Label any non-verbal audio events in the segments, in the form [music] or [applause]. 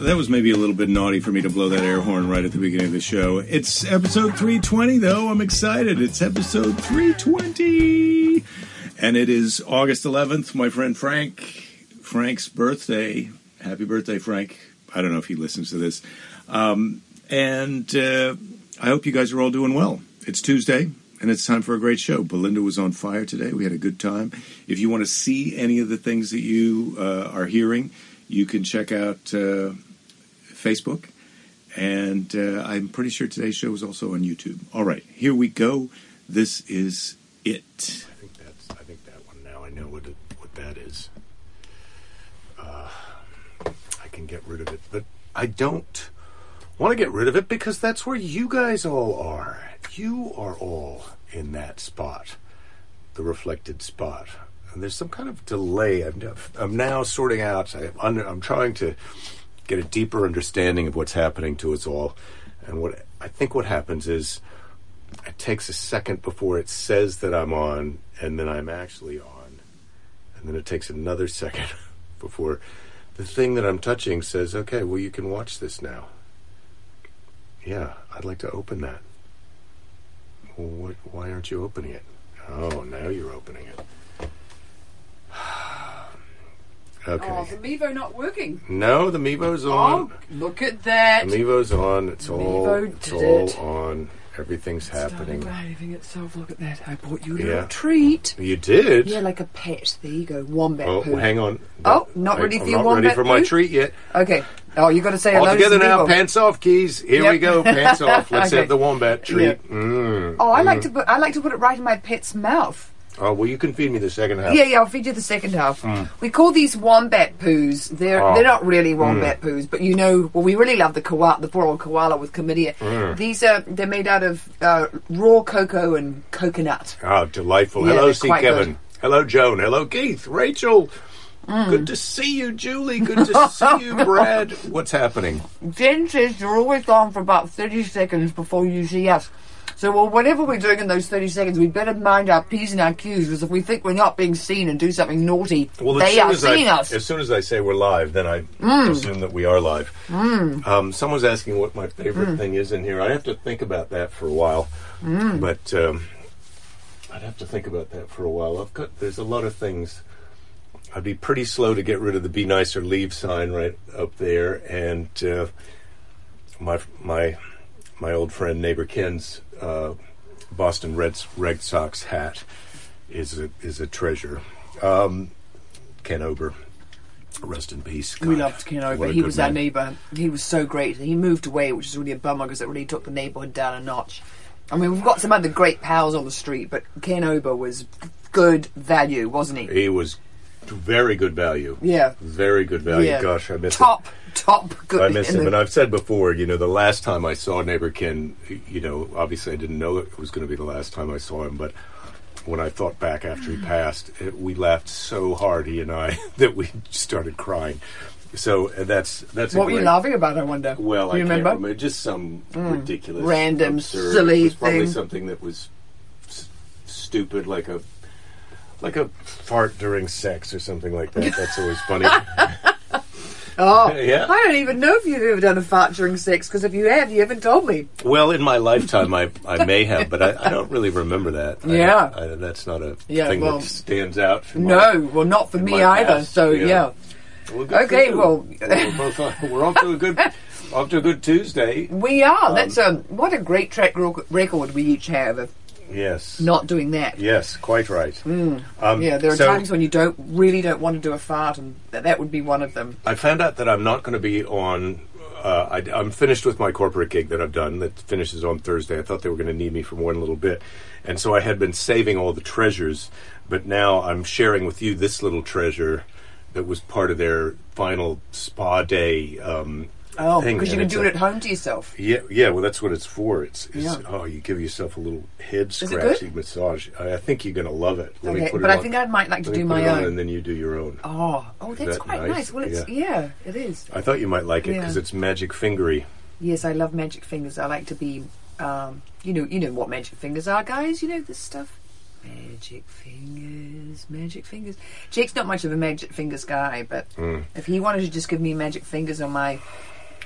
that was maybe a little bit naughty for me to blow that air horn right at the beginning of the show. It's episode 320, though. I'm excited. It's episode 320. And it is August 11th, my friend Frank. Frank's birthday. Happy birthday, Frank. I don't know if he listens to this. Um, and uh, I hope you guys are all doing well. It's Tuesday, and it's time for a great show. Belinda was on fire today. We had a good time. If you want to see any of the things that you uh, are hearing, you can check out uh, Facebook. And uh, I'm pretty sure today's show is also on YouTube. All right, here we go. This is it. I think that's. I think that one now. I know what it, what that is. Uh, I can get rid of it, but I don't want to get rid of it because that's where you guys all are. You are all in that spot, the reflected spot. And there's some kind of delay. I'm, I'm now sorting out. I'm, I'm trying to get a deeper understanding of what's happening to us all. And what I think what happens is it takes a second before it says that I'm on, and then I'm actually on. And then it takes another [laughs] second before the thing that I'm touching says, okay, well, you can watch this now. Yeah, I'd like to open that. Well, what, why aren't you opening it? Oh, now you're opening it. Okay. Oh, the Mevo not working. No, the Mevo's on. Oh, look at that. The Mevo's on. It's all, Mevo it's all it. on. Everything's Starting happening. behaving itself. Look at that. I bought you a Yeah. little treat. You did? Yeah, like a pet. There you go. Wombat Oh, poo. hang on. Oh, not I- ready for I'm your not ready wombat for my treat yet. Okay. Oh, you got to say hello All to together now. Mevo. Pants off, keys. Here Yep. we go. Pants off. Let's [laughs] Okay. have the wombat treat. Yeah. Mm. Oh, I like to put. I like to put it right in my pet's mouth. Oh, well, you can feed me the second half. Yeah, yeah. I'll feed you the second half. We call these wombat poos. They're Mm. Oh. they're not really wombat poos, but you know, well, we really love the koala, the poor old koala with chlamydia. Mm. These are they're made out of uh, raw cocoa and coconut. Oh, delightful. Yeah, Hello, C. Kevin. good. Hello, Joan. Hello, Keith. Rachel. Mm. Good to see you, Julie. Good to see you, [laughs] Brad. What's happening? Jen says you're always gone for about 30 seconds before you see us. So, well, whatever we're doing in those 30 seconds, we better mind our P's and our Q's, because if we think we're not being seen and do something naughty, Well, they are as I, seeing us. As soon as I say we're live, then I Mm. assume that we are live. Um, someone's asking what my favorite Mm. thing is in here. I have to think about that for a while. But um, I'd have to think about that for a while. I've got there's a lot of things. I'd be pretty slow to get rid of the "Be Nice or Leave" sign right up there, and uh, my my my old friend neighbor Ken's uh, Boston Red Red Sox hat is a is a treasure. Um, Ken Ober, rest in peace. we loved Ken Ober. He was our neighbour. He was so great. He moved away, which is really a bummer because it really took the neighbourhood down a notch. I mean, we've got some other great pals on the street, but Ken Ober was good value, wasn't he? He was very good value. Yeah. Very good value. Yeah. Gosh, I miss Top, top good. him. I miss him. the- And I've said before, you know, the last time I saw neighbor Ken, you know, obviously I didn't know it was going to be the last time I saw him, but when I thought back after he passed, it, we laughed so hard, he and I, [laughs] that we started crying. So uh, that's that's what were you laughing about, I wonder? Well, Do you I remember? Mm. can't remember. Just some ridiculous, Random, absurd- silly probably thing. something that was s- stupid, like a like a fart during sex or something like that. That's always funny. [laughs] Oh, Yeah. I don't even know if you've ever done a fart during sex because if you have, you haven't told me. well, in my lifetime, I I may have, but I, I don't really remember that. Yeah. I, that's not a Yeah, thing well, that stands out. in my- No, well, not for me either. past, So yeah. yeah. Well, Okay, well- we're both we're off to a good off to a good Tuesday. [laughs] we are. That's um, what a great track record we each have Yes. not doing that. Yes, quite right. Um, Yeah, there are so- times when you don't really don't want to do a fart, and that, that would be one of them. I found out that I'm not going to be on. Uh, I, I'm finished with my corporate gig that I've done. That finishes on Thursday. I thought they were going to need me for one little bit, and so I had been saving all the treasures. But now I'm sharing with you this little treasure that was part of their final spa day. Um, Oh, thing, because you can do it at home to yourself. Yeah, yeah. Well, that's what it's for. It's, it's Yeah. oh, you give yourself a little head scratchy massage. I, I think you're going to love it. Let me Okay, but it I on. think I might like to Let me do my own. and then you do your own. Oh, oh, that's that quite nice? nice. Well, it's yeah. it is. I thought you might like it because Yeah. it's magic fingery. Yes, I love magic fingers. I like to be, um, you know, you know what magic fingers are, guys. You know this stuff. Magic fingers, magic fingers. Jake's not much of a magic fingers guy, but Hmm. if he wanted to just give me magic fingers on my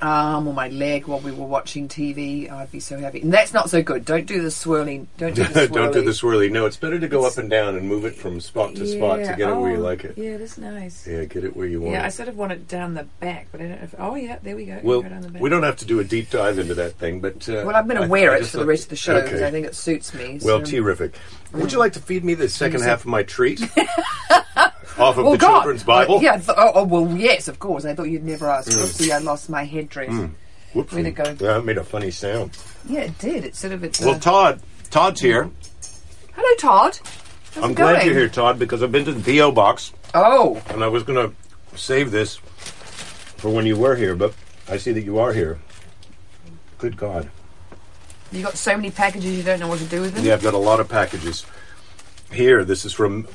arm or my leg while we were watching TV, I'd be so happy. And that's not so good. Don't do the swirling. [laughs] Don't do the swirling. Don't do the swirly. No, it's better to go up and down and move it from spot to spot to Yeah, get it where you oh, like it. Yeah, that's nice. Yeah, get it where you want Yeah, I sort of want it down the back, but I don't know if. Oh, yeah, there we go. Well, Go the back. we don't have to do a deep dive into that thing, but uh, Well, I'm going I- to wear I it just for the rest of the show because Okay. I think it suits me. Well, so- terrific. Would you like to feed me the second half of my treat? [laughs] Off of Oh the God! children's Bible? Uh, yeah. Th- oh, oh, well, yes, of course. I thought you'd never ask. Oopsie, I lost my headdress. Whoops. Way to go. Yeah, it made a funny sound. Yeah, it did. It sort of. It's. Well, Todd, Todd's here. hello, Todd. How's I'm it glad going? you're here, Todd, because I've been to the PO box Oh, and I was going to save this for when you were here, but I see that you are here. Good God. you got so many packages you don't know what to do with them. Yeah, I've got a lot of packages here. This is from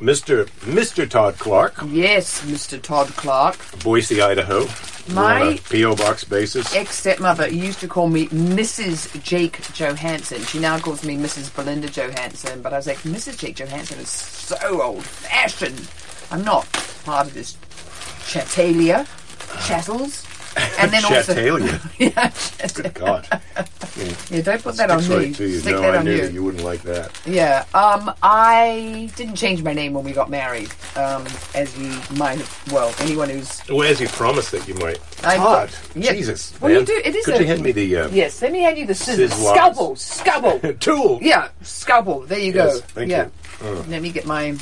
Mr. Mr. Todd Clark, Yes, Mr. Todd Clark. Boise, Idaho. We're My- on a PO box basis. Ex stepmother used to call me Mrs. Jake Johansson. She now calls me Mrs. Belinda Johansson, but I was like, Mrs. Jake Johansson is so old fashioned. I'm not part of this chatalia, chattels. And then also. Yeah, [laughs] Good God. [laughs] yeah, don't put that on Sticks me. to you. Stick no, that I on knew you. you wouldn't like that. Yeah, um, I didn't change my name when we got married. Um, as you might have, well, anyone who's Well, as you promised that you might. I- Todd, yeah. Jesus. Well, you do- it is Could a- you hand me the uh, yes. Let me hand you the scissors. Scissors. Scalpel, scalpel. [laughs] tool? Yeah, scalpel. There you go. Thank yeah. you. Uh. Let me get my.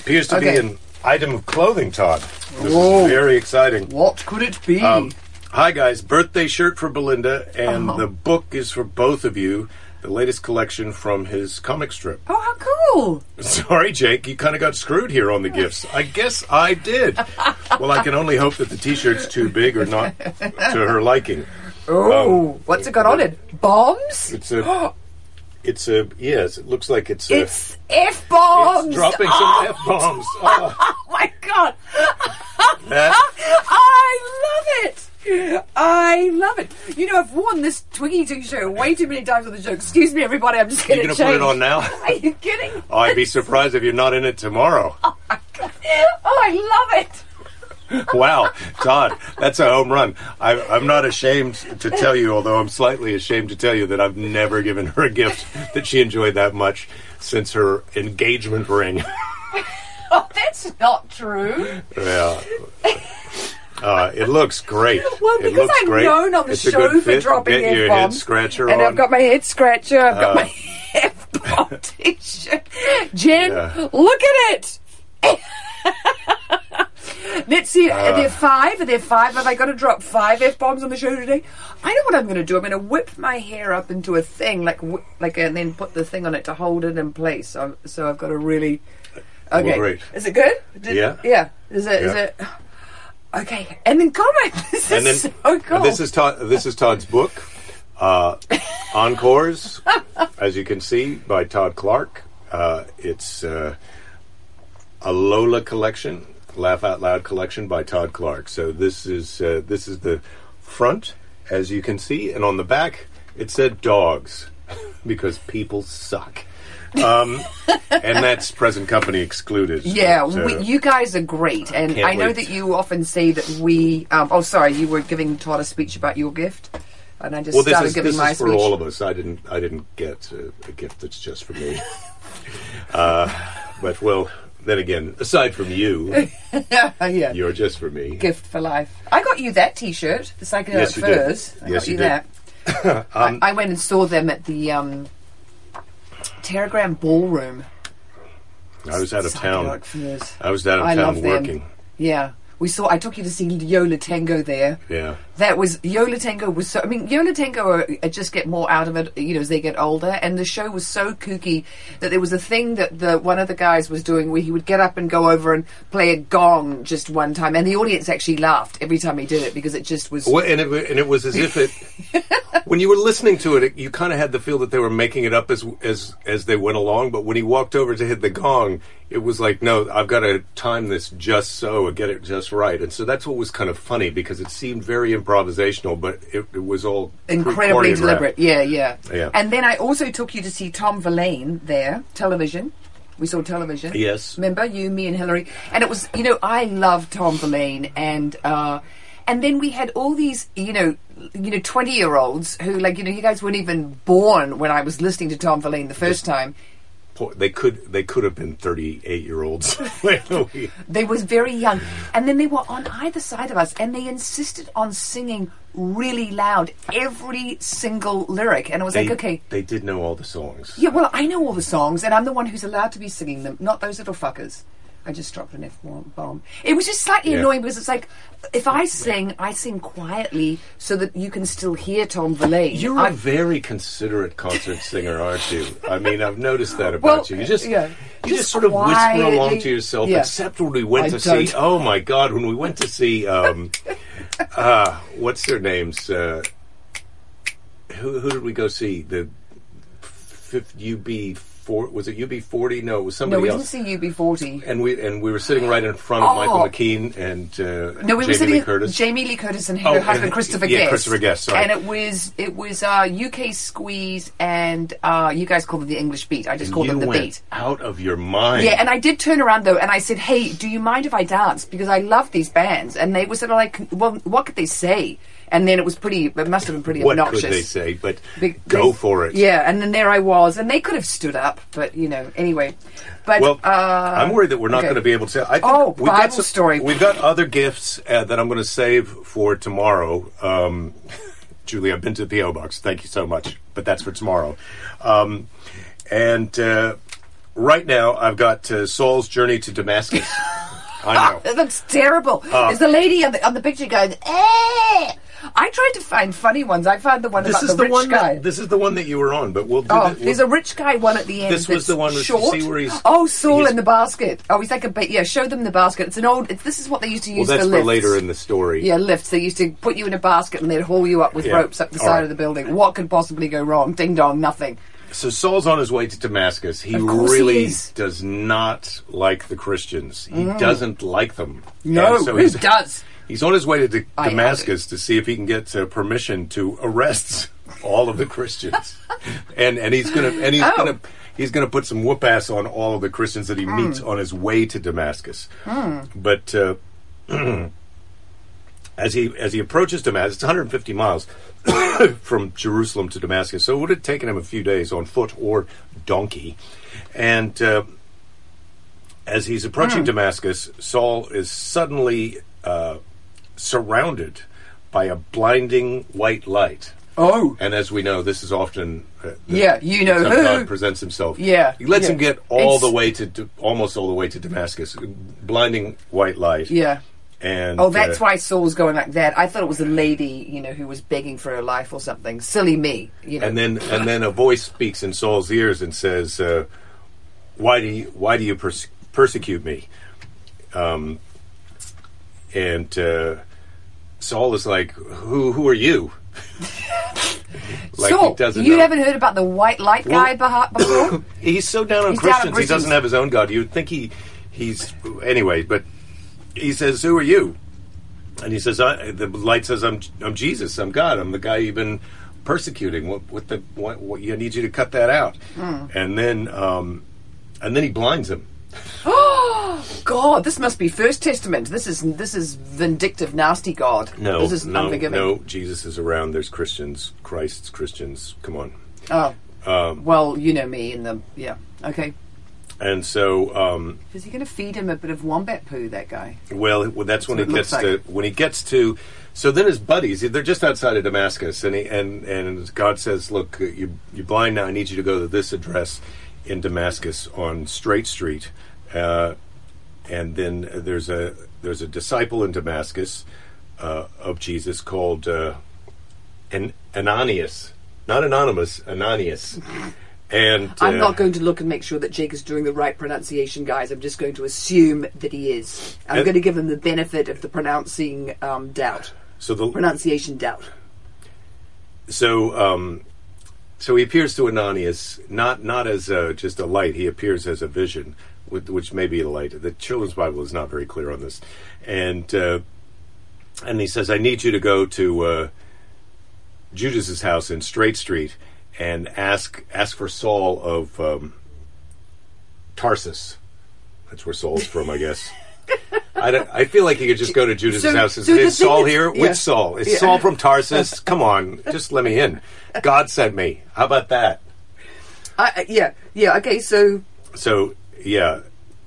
Appears to Okay. be an item of clothing, Todd. This Whoa. is very exciting. What could it be? Um, hi, guys. Birthday shirt for Belinda, and Oh. the book is for both of you. The latest collection from his comic strip. oh, how cool! [laughs] Sorry, Jake, you kind of got screwed here on the gifts. I guess I did. Well, I can only hope that the T-shirt's too big or not [laughs] to her liking. Oh, Um, what's it got on it? Bombs? It's a, [gasps] [gasps] it's a yes. It looks like it's a. It's f bombs. it's dropping some f bombs. Oh, [laughs] Oh my god! I love it. I love it. You know, I've worn this Twiggy T-shirt way too many times on the show. Excuse me, everybody. I'm just kidding. Are you getting gonna put it on now? [laughs] Are you kidding? Oh, I'd be surprised if you're not in it tomorrow. Oh my god! Oh, I love it. [laughs] Wow, Todd, that's a home run. I, I'm not ashamed to tell you, although I'm slightly ashamed to tell you that I've never given her a gift that she enjoyed that much since her engagement ring. [laughs] Oh, that's not true. yeah. Uh, it looks great. Well, it because looks I'm great. known on the It's show for dropping Get your head scratcher And on. I've got my head scratcher. I've got Uh, my [laughs] F-bomb T-shirt. Jen, Yeah. look at it. Let's see. are Uh. there five? Are there five? Have I got to drop five f bombs on the show today? I know what I'm going to do. I'm going to whip my hair up into a thing, like like, and then put the thing on it to hold it in place. So, so I've got to really. Okay. great. Is it good? Did- Yeah. Yeah. Is it? Is Yeah. it? Okay. And then comment. [laughs] This and then is so cool. and this is Todd, this is Todd's book, uh, Encores, [laughs] as you can see by Todd Clark. Uh, it's uh, a Lola collection, Laugh Out Loud collection by Todd Clark. So this is uh, this is the front, as you can see, and on the back it said dogs [laughs] because people suck. Um, and that's present company excluded. Yeah, we, you guys are great, and Can't I know wait. that you often say that we. Um, oh, sorry, you were giving Todd a speech about your gift, and I just well, started is, giving this my is for all of us. I didn't. I didn't get a, a gift that's just for me. [laughs] uh, but well, then again, aside from you, [laughs] yeah, you're just for me. gift for life. I got you that T-shirt, the psychedelic Yes, you did. furs. I Yes, got you you, did. that. [laughs] I, I went and saw them at the um, Teragram Ballroom. I was out of town. furs. I was out of I town love them. working. Yeah, we saw. I took you to see Yo La Tengo there. Yeah. That was Yo La Tengo was so. I mean, Yo La Tengo are, just get more out of it, you know, as they get older. And the show was so kooky that there was a thing that the one of the guys was doing where he would get up and go over and play a gong just one time, and the audience actually laughed every time he did it because it just was. Well, and it, and it was as if it, [laughs] when you were listening to it, it you kind of had the feel that they were making it up as as as they went along. But when he walked over to hit the gong, it was like, no, I've got to time this just so and get it just right. And so that's what was kind of funny because it seemed very impromptu improvisational, but it, it was all incredibly deliberate. Yeah, yeah, Yeah. And then I also took you to see Tom Verlaine there, television. We saw television. Yes. Remember you, me, and Hillary, and it was you know I love Tom Verlaine, and uh, and then we had all these you know you know twenty year olds who like you know you guys weren't even born when I was listening to Tom Verlaine the first time. They could they could have been thirty eight year olds. [laughs] They was very young, and then they were on either side of us, and they insisted on singing really loud every single lyric, and I was they, like, okay. they did know all the songs. Yeah, well, I know all the songs, and I'm the one who's allowed to be singing them, not those little fuckers. I just dropped an F bomb. It was just slightly Yeah. annoying because it's like, if I sing, I sing quietly so that you can still hear Tom Verlaine. You're a very considerate concert singer, aren't you? I mean, I've noticed that about Well, you. You just yeah. you Just just sort of whisper along to yourself. yeah. Except when we went I to don't. see. Oh my God! When we went to see, um, [laughs] uh, what's their names? Uh, who, who did we go see? The fifth UB four was it UB forty? No, it was somebody no, somebody we else. didn't see UB40. and we and we were sitting right in front of Oh. Michael McKean and uh, No, we were Jamie sitting Lee Curtis. Jamie Lee Curtis and Oh, her husband and- Christopher yeah, Guest. Christopher Guest, sorry. And it was it was uh, UK Squeeze and uh, you guys called them the English Beat. I just call you them the went Beat. out of your mind. Yeah, and I did turn around though, and I said, "Hey, do you mind if I dance? Because I love these bands." And they were sort of like, "Well, what could they say?" And then it was pretty. It must have been pretty what obnoxious. could they say? But go they- for it. Yeah, and then there I was, and they could have stood up, but you know, anyway. But Well, uh, I'm worried that we're not okay. going to be able to. I think Oh, we've got Bible some- story. We've got other gifts uh, that I'm going to save for tomorrow. Um, [laughs] Julie, I've been to the PO box. Thank you so much, but that's for tomorrow. Um, and uh, right now, I've got uh, Saul's journey to Damascus. [laughs] I know. That looks terrible. Uh, There's the lady on the, on the picture going, eh. I tried to find funny ones. I found the one This about is the, the rich one. guy. That, this is the one that you were on, but we'll do. Oh, the, there's a rich guy one at the end. This was the one with- short. see where he's- oh, Saul he's- in the basket. Oh, he's like a bit. Yeah, show them the basket. It's an old. It's, this is what they used to use. well, that's for for later in the story. Yeah, lifts. They used to put you in a basket and they'd haul you up with Yeah. ropes up the All side right. of the building. What could possibly go wrong? Ding dong, nothing. So Saul's on his way to Damascus. He course he really does not like the Christians. He doesn't like them. Mm. No, so who he's, does? He's on his way to D- Damascus to see if he can get uh, permission to arrest [laughs] all of the Christians, [laughs] and and he's gonna and he's Oh. gonna he's gonna put some whoop ass on all of the Christians that he Hmm. meets on his way to Damascus. But uh, [clears throat] as he as he approaches Damascus, it's 150 miles [coughs] from Jerusalem to Damascus, so it would have taken him a few days on foot or donkey. And uh, as he's approaching Damascus, Saul is suddenly uh, surrounded by a blinding white light. Oh, And as we know, this is often uh, Yeah, you know who. God presents himself. Yeah, he lets yeah. him get all It's- the way to almost all the way to Damascus, blinding white light. yeah. and Oh, that's uh, why Saul's going like that. I thought it was a lady, you know, who was begging for her life or something. Silly me, you know. And then and then a voice speaks in Saul's ears and says, uh, "Why do you why do you pers- persecute me?" Um, and uh, Saul is like, "Who who are you?" like Saul, he doesn't. you know. haven't heard about the white light guy [coughs] before? He's so down on He's down on Christians. he doesn't have his own God. You'd think he he's anyway, but he says, "Who are you?" And he says, I, "The light says I'm I'm Jesus. I'm God. I'm the guy you've been persecuting. What what the what, what I need you to cut that out." Hmm. And then um, and then he blinds him. [gasps] [laughs] [gasps] God, this must be First Testament. This is this is vindictive, nasty God. No, this is no, unforgiving. no. Jesus is around. There's Christians. Christ's Christians. Come on. Oh, Um, well, you know me and the yeah. Okay, and so um, is he going to feed him a bit of wombat poo? That guy. Well, well that's when he gets looks to when he gets to. So then his buddies, they're just outside of Damascus, and he, and and God says, "Look, you you're blind now. I need you to go to this address in Damascus on Straight Street." Uh, and then there's a there's a disciple in Damascus uh, of Jesus called uh, An- Ananias, not anonymous, Ananias. And I'm uh, not going to look and make sure that Jake is doing the right pronunciation, guys. I'm just going to assume that he is. I'm going to give him the benefit of the pronouncing um, doubt, so the pronunciation doubt. so um, so he appears to Ananias not not as uh, just a light. He appears as a vision, which may be a light. The Children's Bible is not very clear on this, and uh, and he says, "I need you to go to uh, Judas's house in Straight Street and ask ask for Saul of um, Tarsus. That's where Saul's from, I guess." [laughs] I, don't- I feel like you could just go to Judas's So- house and so "Is Saul is- here? yeah. Which Saul? Is Yeah. Saul from Tarsus? Come on, just let me in. God sent me. How about that?" I- yeah, yeah. Okay, so So yeah,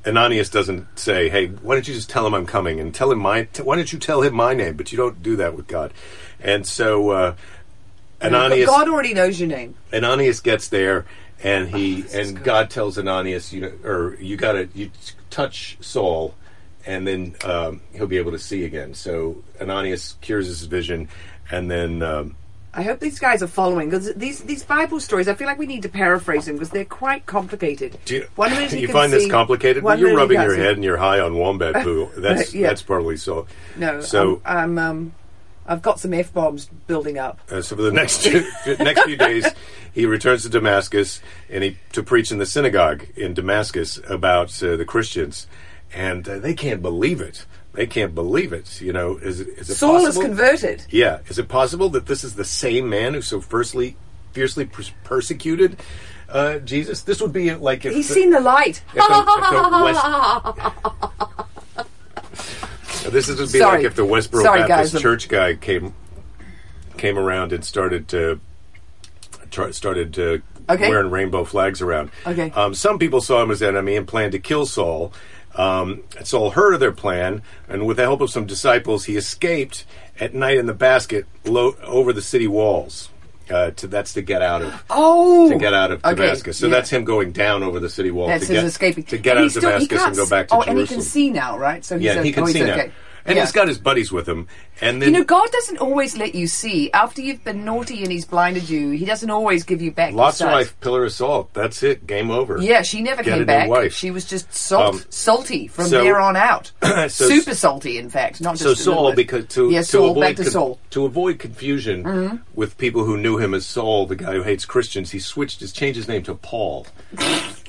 Ananias doesn't say, "Hey, why don't you just tell him I'm coming?" and tell him my. T- why don't you tell him my name? But you don't do that with God. And so uh, Ananias, God already knows your name. Ananias gets there, and Oh, he and God tells Ananias, you know, or you got to you touch Saul, and then um, he'll be able to see again. So Ananias cures his vision, and then. Um, I hope these guys are following because these these Bible stories. I feel like we need to paraphrase them because they're quite complicated. Do you, One minute [laughs] you find this complicated? one You're rubbing your head and you're high on wombat poo. [laughs] That's Yeah. that's probably so. No, So I'm, I'm um, I've got some f bombs building up. Uh, so for the next [laughs] next few days, he returns to Damascus and he to preach in the synagogue in Damascus about uh, the Christians, and uh, they can't believe it. They can't believe it. You know, is it, is it Saul is possible? converted. yeah, is it possible that this is the same man who so fiercely pers- persecuted uh, Jesus? This would be like if He's the- seen the light. if the- if the West- [laughs] this is would be Sorry. like if the Westboro Sorry, Baptist guys. Church guy came came around and started to tr- started uh, Okay. wearing rainbow flags around. Okay. Um, some people saw him as enemy and planned to kill Saul. Um, Saul heard of their plan, and with the help of some disciples, he escaped at night in the basket lo- over the city walls. Uh, to that's to get out of Oh, to get out of Okay, Damascus. So yeah. that's him going down over the city wall That's to his get escaping to get And out of Damascus and go back to oh, Jerusalem. and he can see now, right? So he's yeah, he can oh, see now. And Yeah. he's got his buddies with him. And then You know, God doesn't always let you see. After you've been naughty and He's blinded you, He doesn't always give you back. Lot's sight. wife, pillar of salt. That's it. Game over. Yeah, she never Get a came new back. wife. She was just salt, Um, salty from so- there on out. [clears throat] So- Super salty, in fact, not just So a little Saul, bit. because to, yeah, to Saul, avoid back to con- Saul. to avoid confusion with people who knew him as Saul, the guy who hates Christians, he switched his changed his name to Paul, [laughs]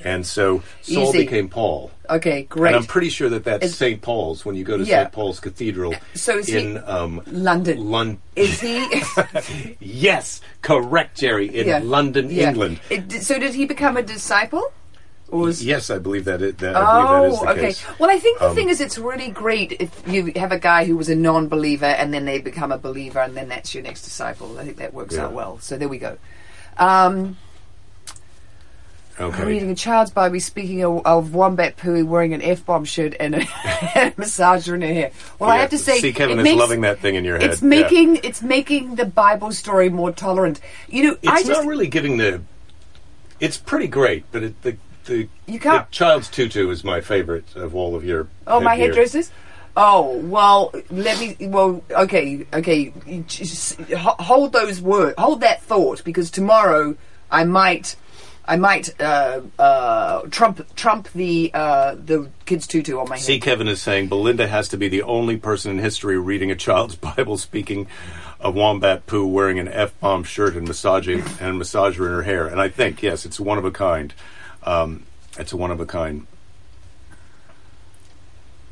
and so Saul Easy. became Paul. Okay, great. And I'm pretty sure that that's St. Paul's when you go to Yeah. St. Paul's Cathedral So in um, London. London. Is he? [laughs] Yes, correct, Jerry. In yeah. London, Yeah. England. It- so did he become a disciple? Yes, I believe that. It, that I believe that is Oh, the okay. case. Well, I think the Um, thing is, it's really great if you have a guy who was a non-believer and then they become a believer, and then that's your next disciple. I think that works Yeah. out well. So there we go. Um, Okay. Reading a child's Bible, speaking of, of Wombat Pooey wearing an F bomb shirt and a, [laughs] and a massager in her hair. Well, I have to say, see, Kevin is makes- loving that thing in your head. It's Yeah. making it's making the Bible story more tolerant. You know, I It's just not really giving the. It's pretty great, but it, the the, You can't- the child's tutu is my favorite of all of your. Oh, my headgear. hairdressers. Oh well, let me. Well, okay, okay. just hold those words. Hold that thought because tomorrow I might, I might uh, uh, trump trump the uh, the kids tutu on my head. See, Kevin is saying Belinda has to be the only person in history reading a child's [laughs] Bible speaking of wombat poo wearing an F bomb shirt and massaging and massager in her hair. And I think yes, it's one of a kind. Um, it's a one of a kind.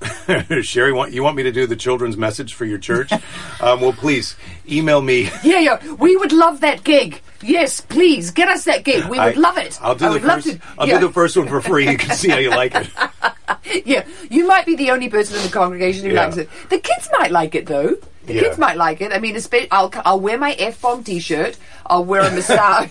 [laughs] Sherry, want you want me to do the children's message for your church? [laughs] um, well, please email me. [laughs] Yeah, yeah. We would love that gig. Yes, please get us that gig. We would I- love it. I'll do I the first. to- I'll yeah. do the first one for free. You can see how you like it. Yeah, you might be the only person in the congregation who Yeah. likes it. The kids might like it though. The Yeah. kids might like it. I mean, I'll I'll wear my F bomb T-shirt. I'll wear a massage.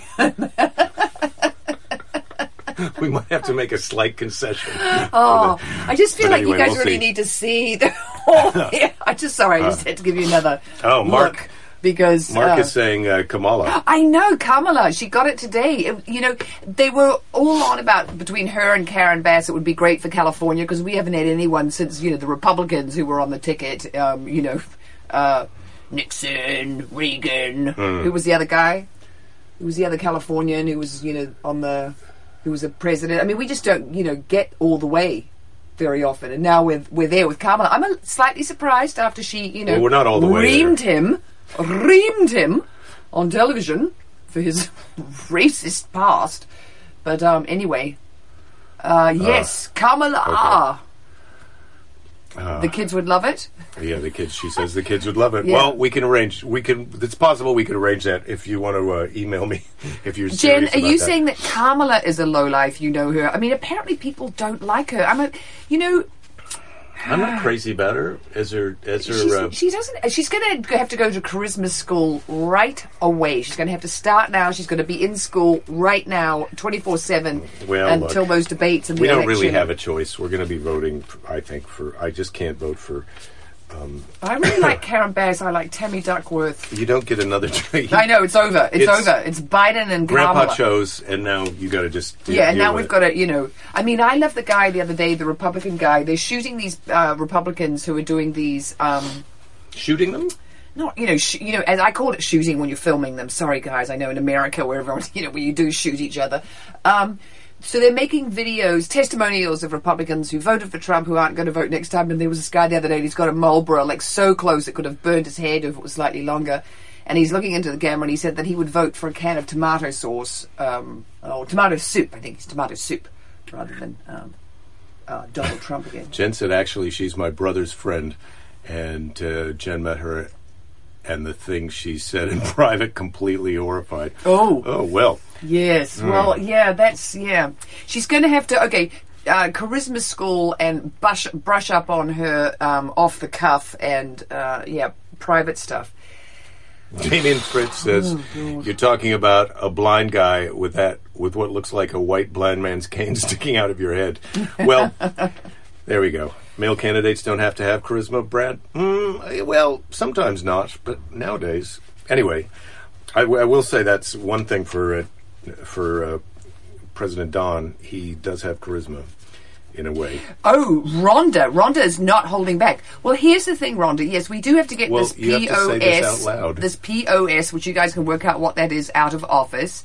[laughs] we might have to make a slight concession. oh, I just feel But like anyway, you guys we'll really see. need to see the. whole [laughs] yeah, I just sorry. I just had to give you another. Oh, Mark. look because Mark uh, is saying uh, Kamala. [gasps] I know Kamala. She got it today. It- you know, they were all on about between her and Karen Bass. It would be great for California because we haven't had anyone since you know the Republicans who were on the ticket. Um, you know, uh, Nixon, Reagan. Hmm. Who was the other guy? Who was the other Californian who was you know on the who was a president? I mean, we just don't you know get all the way very often. And now we're we're there with Kamala. I'm a, slightly surprised after she you know Well, we're not all the way reamed him, reamed him on television for his [laughs] racist past. But um, anyway, uh, yes, Kamala. The kids would love it. Yeah, the kids. She says the kids would love it. Yeah. Well, we can arrange. We can. It's possible we can arrange that if you want to uh, email me. [laughs] If you're Jen, are you that. saying that Kamala is a lowlife? You know her. I mean, apparently people don't like her. I'm a, you know, I'm not crazy about her as her as her. she's, uh, she doesn't. She's going to have to go to charisma school right away. She's going to have to start now. She's going to be in school right now, twenty four seven, until look, those debates and we the don't really have a choice. We're going to be voting. I think for. I just can't vote for. I really [coughs] like Karen Bass. I like Tammy Duckworth. You don't get another. [laughs] treat. I know it's over. It's, It's- over. It's Biden and Grandpa Kamala. chose, and now you got to just. Yeah, and deal now with we've it. got to, you know. I mean, I love the guy the other day, the Republican guy. They're shooting these uh, Republicans who are doing these. Um, shooting them. not you know sh- you know as I called it shooting when you're filming them. Sorry guys, I know in America where everyone [laughs] you know where you do shoot each other. Um, so they're making videos, testimonials of Republicans who voted for Trump who aren't going to vote next time. And there was this guy the other day. He's got a Marlboro like so close it could have burned his head if it was slightly longer. And he's looking into the camera and he said that he would vote for a can of tomato sauce um, or tomato soup. I think it's tomato soup rather than um, uh, Donald Trump again. Jen said, actually, she's my brother's friend, and uh, Jen met her, and the things she said in [laughs] private completely horrified. Oh. oh well. Yes. Well, yeah, that's yeah. She's going to have to okay. Uh, charisma school and brush brush up on her um, off the cuff and uh, yeah private stuff. Damien Fritz says, Oh, "You're talking about a blind guy with that with what looks like a white blind man's cane [laughs] sticking out of your head." Well, [laughs] there we go. Male candidates don't have to have charisma, Brad. Mm, well, sometimes not, but nowadays, anyway, I, w- I will say that's one thing for uh, for uh, President Don. He does have charisma, in a way. Oh, Rhonda. Rhonda is not holding back. Well, here's the thing, Rhonda. Yes, we do have to get Well, this you have to POS, this out loud. this POS, which you guys can work out what that is out of office.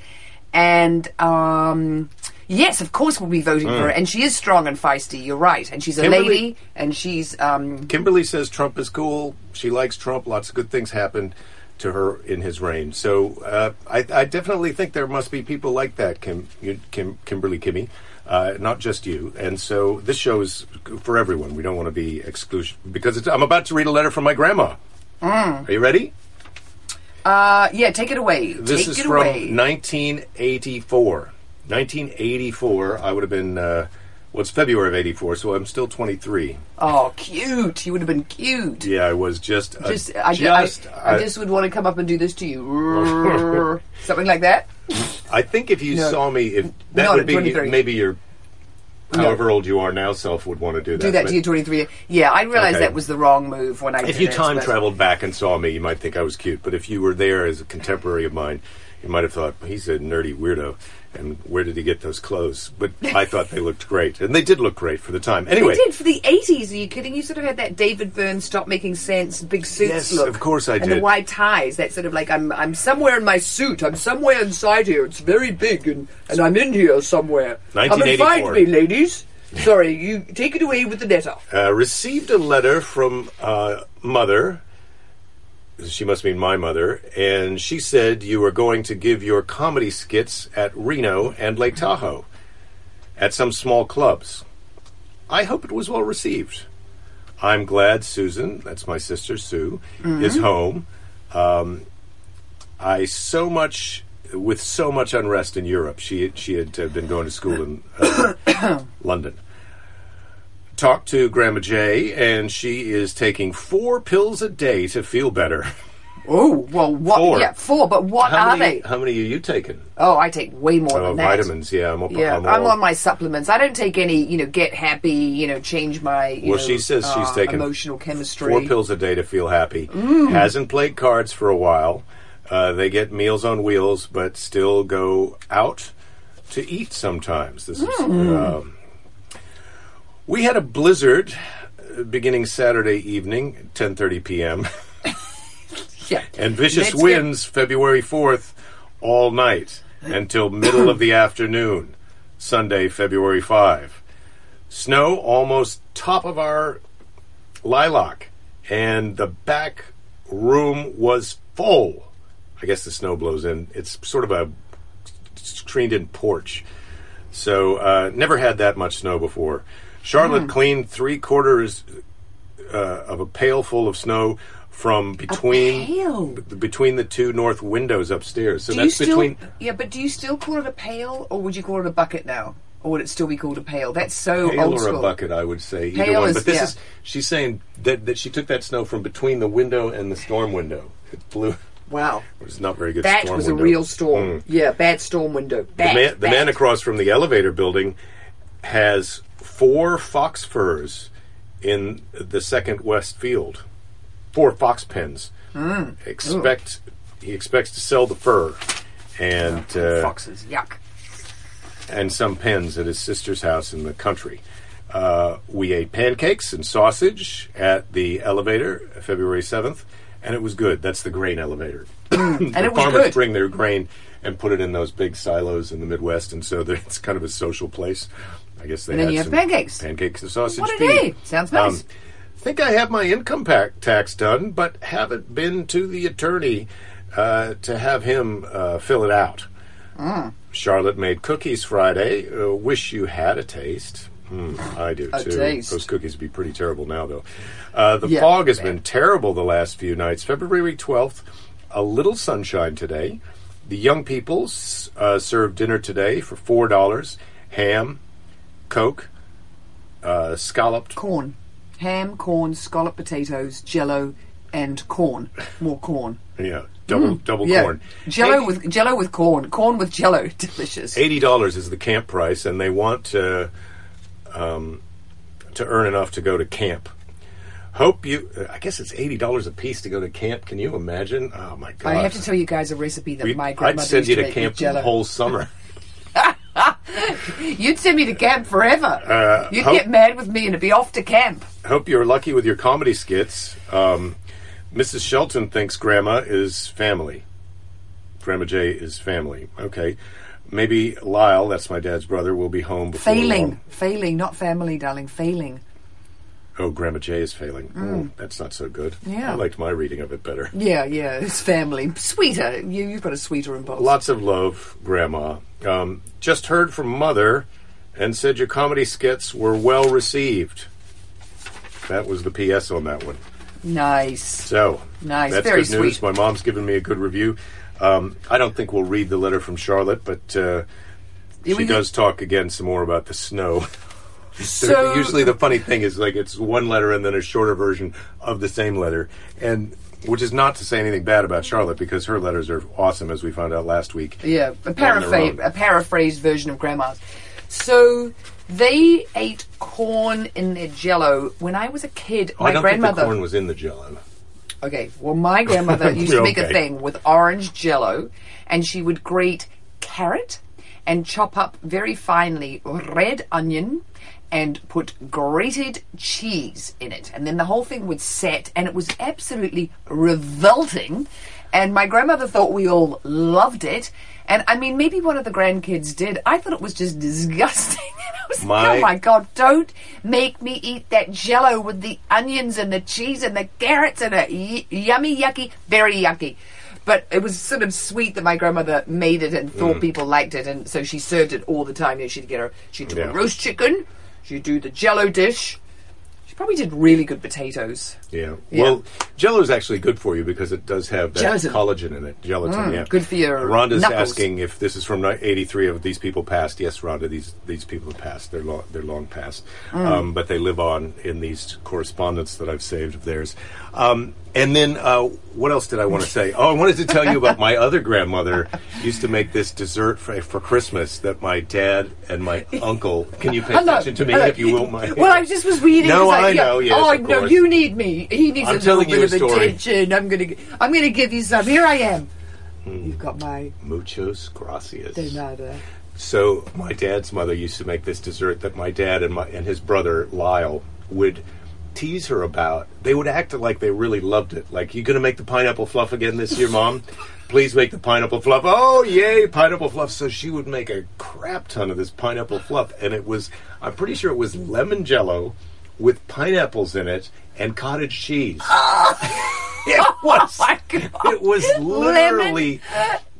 And um, yes, of course, we'll be voting for her. And she is strong and feisty. You're right. And she's a. Kimberly- lady. And she's um, Kimberly says Trump is cool. She likes Trump. Lots of good things happened to her in his reign. So uh, I, I definitely think there must be people like that, Kim, you, Kim Kimberly Kimmy, uh, not just you. And so this show is for everyone. We don't want to be exclusive because it's, I'm about to read a letter from my grandma. Are you ready? uh, yeah. Take it away. This take is it from away. 1984. 1984. I would have been. Uh, well, it's February of '84, so I'm still 23. Oh, cute! You would have been cute. Yeah, I was just a- Just, I, just I, I a- just would want to come up and do this to you, [laughs] something like that. I think if you No. saw me, if that would be maybe your however old you are now self would want to do that. Do that to you, twenty three. Yeah, I realized Okay. that was the wrong move when I. If you time traveled back and saw me, you might think I was cute. But if you were there as a contemporary of mine, you might have thought he's a nerdy weirdo. And where did he get those clothes? But I [laughs] thought they looked great, and they did look great for the time. Anyway, They did for the eighties. Are you kidding? You sort of had that David Byrne stop making sense, big suits Yes, look. of course I and the did. white ties. That sort of like I'm I'm somewhere in my suit. I'm somewhere inside here. It's very big, and and I'm in here somewhere. Come and 1984. find me, ladies. Sorry, you take it away with the letter. uh, received a letter from uh, mother. She must mean my mother, and she said you were going to give your comedy skits at Reno and Lake Tahoe at some small clubs. I hope it was well received. I'm glad Susan, that's my sister Sue, is home. Um, I so much with so much unrest in Europe. She she had uh, been going to school in uh, [coughs] London talked to Grandma Jay, and she is taking four pills a day to feel better. Oh well, what? Four. Yeah, four. But what how are many? they? How many are you taking? Oh, I take way more Oh, than that. vitamins. Yeah, I'm up. Yeah, I'm, I'm, on my supplements. I don't take any, you know, get happy, you know, change my. You Well, know, she says she's uh, taken emotional chemistry. four pills a day to feel happy. Mm. Hasn't played cards for a while. Uh, they get meals on wheels, but still go out to eat sometimes. This is. Mm. Um, we had a blizzard uh, beginning Saturday evening, 10:30 p.m. [laughs] Yeah. and vicious Let's get- winds February 4th all night until middle of the afternoon Sunday February 5 snow almost top of our lilac and the back room was full. I guess the snow blows in. It's sort of a screened in porch. So uh, never had that much snow before Charlotte cleaned three quarters uh, of a pail full of snow from between b- between the two north windows upstairs. So Do that's still? between Yeah, but do you still call it a pail, or would you call it a bucket now, or would it still be called a pail? That's so pail old or school. a bucket, I would say either Pail one. is- but this yeah. is she's saying that that she took that snow from between the window and the storm window. It blew. Wow, [laughs] It was not very good. that was window. a real storm. Mm. Yeah, bad storm window. The man, the man across from the elevator building has four fox furs in the second west field. Four fox pens. Hmm. Expect he expects to sell the fur and uh, foxes. Yuck. and some pens at his sister's house in the country. Uh, we ate pancakes and sausage at the elevator February 7th, and it was good. That's the grain elevator. [clears throat] And [coughs] the it was farmers good. bring their grain and put it in those big silos in the Midwest, and so that it's kind of a social place. I guess they And then had you have some pancakes. pancakes and sausage. What a day. Sounds nice. Um, think I have my income tax done, but haven't been to the attorney uh, to have him uh, fill it out. Mm. Charlotte made cookies Friday. Uh, wish you had a taste. Hmm, I do A too. taste. Those cookies would be pretty terrible now, though. Uh, the Yeah. fog has been terrible the last few nights. February 12th, a little sunshine today. The young people uh, served dinner today for $4. Ham, Coke, uh, scalloped Corn, ham, corn, scalloped potatoes, jello, and corn. More corn. Yeah, double double Mm. Yeah, corn. jello Eighty- with jello with corn. Corn with jello. [laughs] Delicious. eighty dollars is the camp price, and they want to um, to earn enough to go to camp. Hope you. uh, I guess it's eighty dollars a piece to go to camp. Can you imagine? Oh my god! I have to tell you guys a recipe that We- my I'd grandmother send used you to to make camp the jello. whole summer. [laughs] [laughs] You'd send me to camp forever. Uh, You'd hope- get mad with me and it'd be off to camp. Hope you're lucky with your comedy skits. Um, Mrs. Shelton thinks Grandma is family. Grandma J is family. Okay. Maybe Lyle, that's my dad's brother, will be home before Failing, long. failing, not family, darling. Failing. Oh, Grandma J is failing. Oh, that's not so good. Mm. Yeah. I liked my reading of it better. Yeah, yeah, it's family. Sweeter. You, you've got a sweeter impulse. Lots of love, Grandma. Um, just heard from Mother and said your comedy skits were well received. That was the PS on that one. Nice. So, Nice, That's very good news. sweet. My mom's given me a good review. Um, I don't think we'll read the letter from Charlotte, but uh, she does talk again some more about the snow. [laughs] So Usually, the funny thing is like it's one letter and then a shorter version of the same letter, and which is not to say anything bad about Charlotte because her letters are awesome, as we found out last week. Yeah, a, paraphrase, a paraphrased version of grandma's. So they ate corn in their jello. When I was a kid, Oh, my I don't grandmother. think the corn was in the Jello. Okay, well, my grandmother [laughs] used to make a thing with orange jello, and she would grate carrot and chop up very finely red onion and put grated cheese in it. And then the whole thing would set, and it was absolutely revolting. And my grandmother thought we all loved it. And I mean, maybe one of the grandkids did. I thought it was just [laughs] disgusting. I was My- like, oh my god, don't make me eat that jello with the onions and the cheese and the carrots and it. Y- yummy, yucky, very yucky. But it was sort of sweet that my grandmother made it and Mm. thought people liked it, and so she served it all the time. You know, she'd get her, she'd do Yeah. a roast chicken, she'd do the jello dish. She probably did really good potatoes. Yeah. Yeah. Well, Jello is actually good for you because it does have that Gelatin. collagen in it. Gelatin, yeah. good for your Rhonda's knuckles. asking if this is from '83. Of these people passed? Yes, Rhonda. These these people have passed. They're long. They're long past. Mm. Um, but they live on in these correspondence that I've saved of theirs. Um, and then uh, what else did I want to say? Oh, I wanted to tell you about my other grandmother used to make this dessert for, for Christmas that my dad and my uncle. Can you pay Hello, attention to me hello. if you will? My Well, I just was reading. No, 'cause I yeah. know, yes, oh, you need me. He needs I'm a telling little you bit a of attention. I'm gonna, I'm gonna give you some. Here I am. Hmm. You've got my Muchos gracias. de nada. So my dad's mother used to make this dessert that my dad and my and his brother Lyle would tease her about. They would act like they really loved it. Like, you going to make the pineapple fluff again this year, mom? Please make the pineapple fluff. Oh, yay, pineapple fluff. So she would make a crap ton of this pineapple fluff. And it was, I'm pretty sure it was lemon jello with pineapples in it and cottage cheese. [laughs] it was, God. it was literally.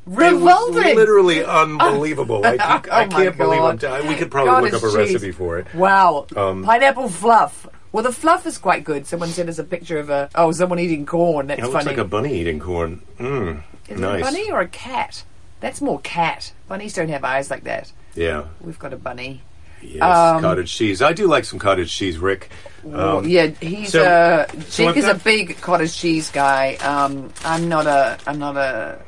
Revolting. It was literally [laughs] unbelievable. I, I Oh my can't believe I'm God. t- we could probably look up a cheese. recipe for it. Wow. Um, Pineapple fluff Well, the fluff is quite good. Someone sent us a picture of a oh, someone eating corn. That's It funny. looks like a bunny eating corn. Mm, is nice. it a bunny or a cat? That's more cat. Bunnies don't have eyes like that. Yeah. We've got a bunny. Yes. Um, cottage cheese. I do like some cottage cheese, Rick. Well, Um, yeah, he's so- uh, so Jake I've is a got- big cottage cheese guy. Um, I'm not a. I'm not a.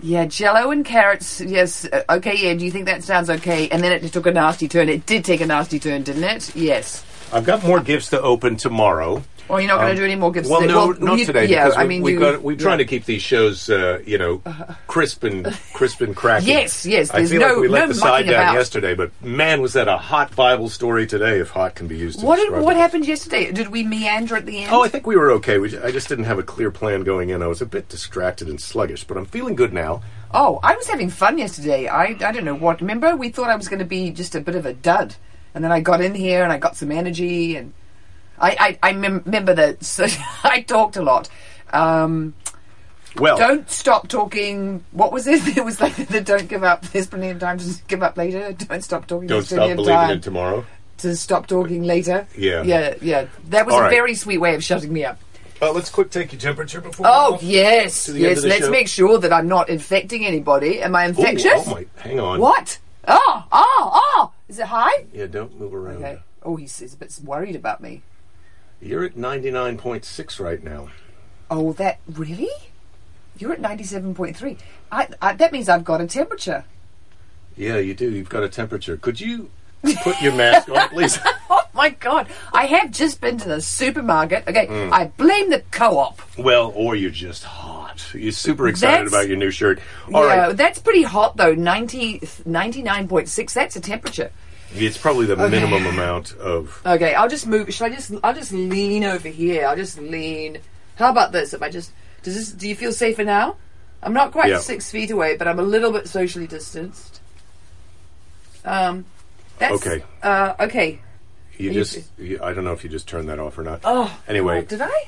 Yeah, Jello and carrots. Yes, uh, okay. Yeah, do you think that sounds okay? And then it took a nasty turn. It did take a nasty turn, didn't it? Yes. I've got more gifts to open tomorrow. Or you're not going Um, to do any more gifts? Well, today? no, not you- today. Yeah, because I we, mean, we've got we're trying yeah. to keep these shows, uh, you know, [laughs] crisp and crisp and cracking. Yes, yes, I feel no- like we let no the side down about. yesterday, but man, was that a hot Bible story today? If hot can be used. To What did, what it. happened yesterday? Did we meander at the end? Oh, I think we were okay. We, I just didn't have a clear plan going in. I was a bit distracted and sluggish, but I'm feeling good now. Oh, I was having fun yesterday. I, I don't know what. Remember, we thought I was going to be just a bit of a dud. And then I got in here and I got some energy. And I, I, I mem- remember that [laughs] so I talked a lot. Um, Well, don't stop talking. What was it? [laughs] It was like the don't give up. There's plenty of time to give up later. [laughs] Don't stop talking. don't stop believing time in tomorrow. to stop talking later. Yeah. Yeah, yeah. That was All a right. very sweet way of shutting me up. Uh, let's quick take your temperature before. Oh, we yes. To the end Yes, of the let's show. make sure that I'm not infecting anybody. Am I Ooh, infectious? oh my! Hang on. What? Oh, oh, oh! Is it high? Yeah, don't move around. Okay. Oh, he's, he's a bit worried about me. You're at ninety nine point six right now. Oh, that really? You're at ninety-seven point three. I, I that means I've got a temperature. Yeah, you do. You've got a temperature. Could you put your mask on, please? [laughs] Oh my god! I have just been to the supermarket. Okay, Hmm. I blame the co-op. well, or you're just hot. You're super excited That's- about your new shirt. All right, yeah, that's pretty hot though. 90, 99.6, That's a temperature. It's probably the minimum amount of. Okay, I'll just move. Should I just? I'll just lean over here. I'll just lean. How about this? If I just does this? Do you feel safer now? I'm not quite Yeah. six feet away, but I'm a little bit socially distanced. Um, that's Okay. Uh, okay. You you- just. You, I don't know if you just turned that off or not. Oh. Anyway. oh, did I?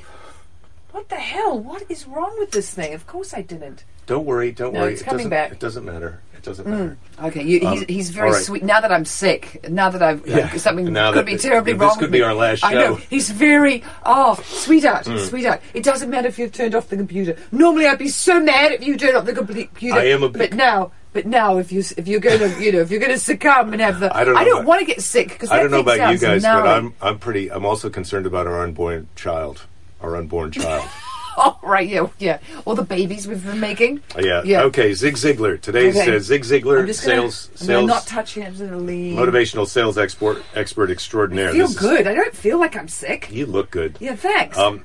What the hell? What is wrong with this thing? Of course I didn't. Don't worry. Don't No, worry. it's it coming doesn't, back. It doesn't matter. It doesn't matter. Okay, you, he's, Um, he's very all right. sweet. Now that I'm sick, now that I've Yeah, something now could that be th- terribly this wrong. could with be me. our last I know show. Hmm. he's very oh sweetheart, sweetheart. It doesn't matter if you've turned off the computer. Normally, I'd be so mad if you turned off the compu- computer. I am a big- but now. But now, if you if you're going to you know if you're going to succumb and have the I don't know about- want to get sick because I don't know about you guys, but. I'm I'm pretty. I'm also concerned about our unborn child. Our unborn child. [laughs] oh right yeah yeah all the babies we've been making. yeah. Yeah. Okay. Zig Ziglar. Today's Okay. uh, Zig Ziglar, I'm just gonna, sales I'm sales not touch him. Motivational sales export expert extraordinaire. I feel This is- good. I don't feel like I'm sick. you look good. Yeah, thanks. Um,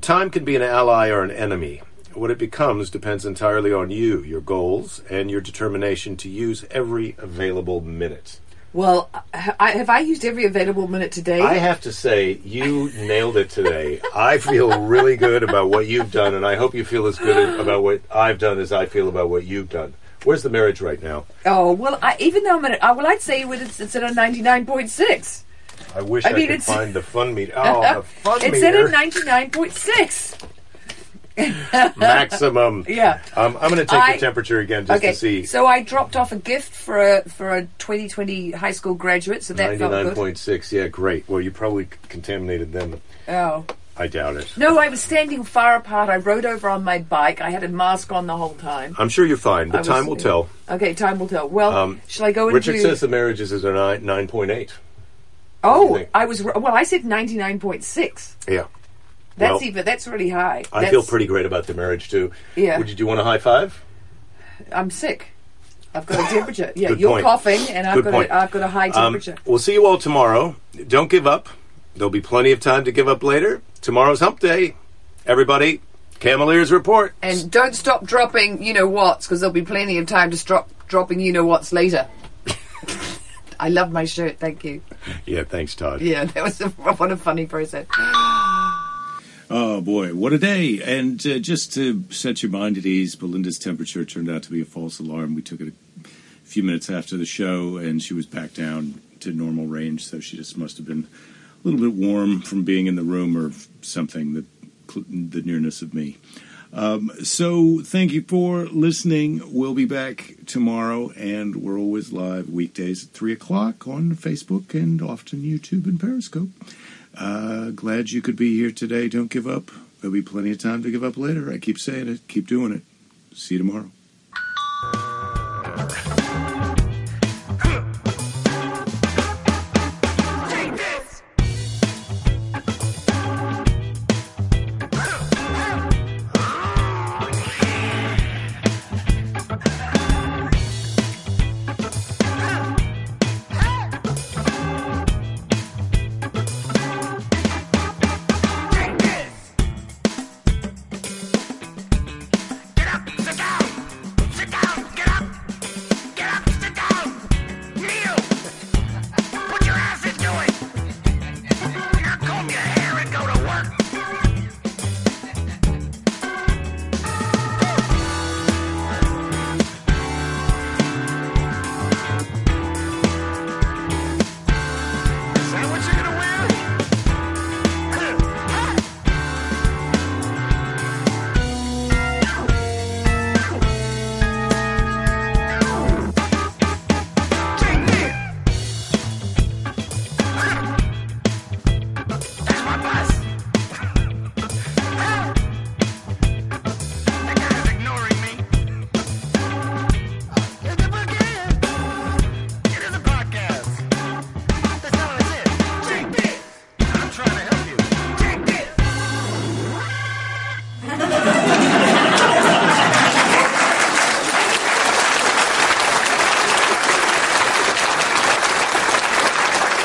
time can be an ally or an enemy. What it becomes depends entirely on you, your goals, and your determination to use every available minute. Well, I, have I used every available minute today? I have to say, you nailed it today. I feel really good about what you've done, and I hope you feel as good about what I've done as I feel about what you've done. Where's the marriage right now? oh well, I, even though I'm at, uh, well, I'd say it's, it's at a ninety nine point six. I wish I, I mean, could it's- find the fun meter. [laughs] Oh, the fun meat. It's meter. at a ninety nine point six. [laughs] maximum. Yeah. Um, I'm going to take I- the temperature again just Okay, to see. so I dropped off a gift for a for a twenty twenty high school graduate, so that felt Ninety-nine good. point. Yeah, great. Well, you probably contaminated them. Oh I doubt it. no, I was standing far apart. I rode over on my bike. I had a mask on the whole time. I'm sure you're fine, but was- time will tell. Okay, time will tell. Well, Um, shall I go Richard into? says the marriages is a nine nine point eight. oh. I was well. I said ninety nine point six. Yeah. That's Well, even. That's really high. I That's- feel pretty great about the marriage too. Yeah. Would you do you want a high five? I'm sick. I've got a temperature. Yeah, you're point. coughing, and I've Good got point. a, I've got a high Um, temperature. we'll see you all tomorrow. Don't give up. There'll be plenty of time to give up later. Tomorrow's hump day. Everybody, Cavalier's report. and don't stop dropping, you know what's, because there'll be plenty of time to stop dropping, you know what's later. [laughs] I love my shirt. Thank you. Yeah, thanks, Todd. Yeah, that was a, what a funny person. Oh boy, what a day! And uh, just to set your mind at ease, Belinda's temperature turned out to be a false alarm. We took it a few minutes after the show, and she was back down to normal range. So she just must have been a little bit warm from being in the room or something. The the nearness of me. Um, so thank you for listening. We'll be back tomorrow, and we're always live weekdays at three o'clock on Facebook and often YouTube and Periscope. Uh, glad you could be here today. Don't give up. There'll be plenty of time to give up later. I keep saying it. Keep doing it. See you tomorrow.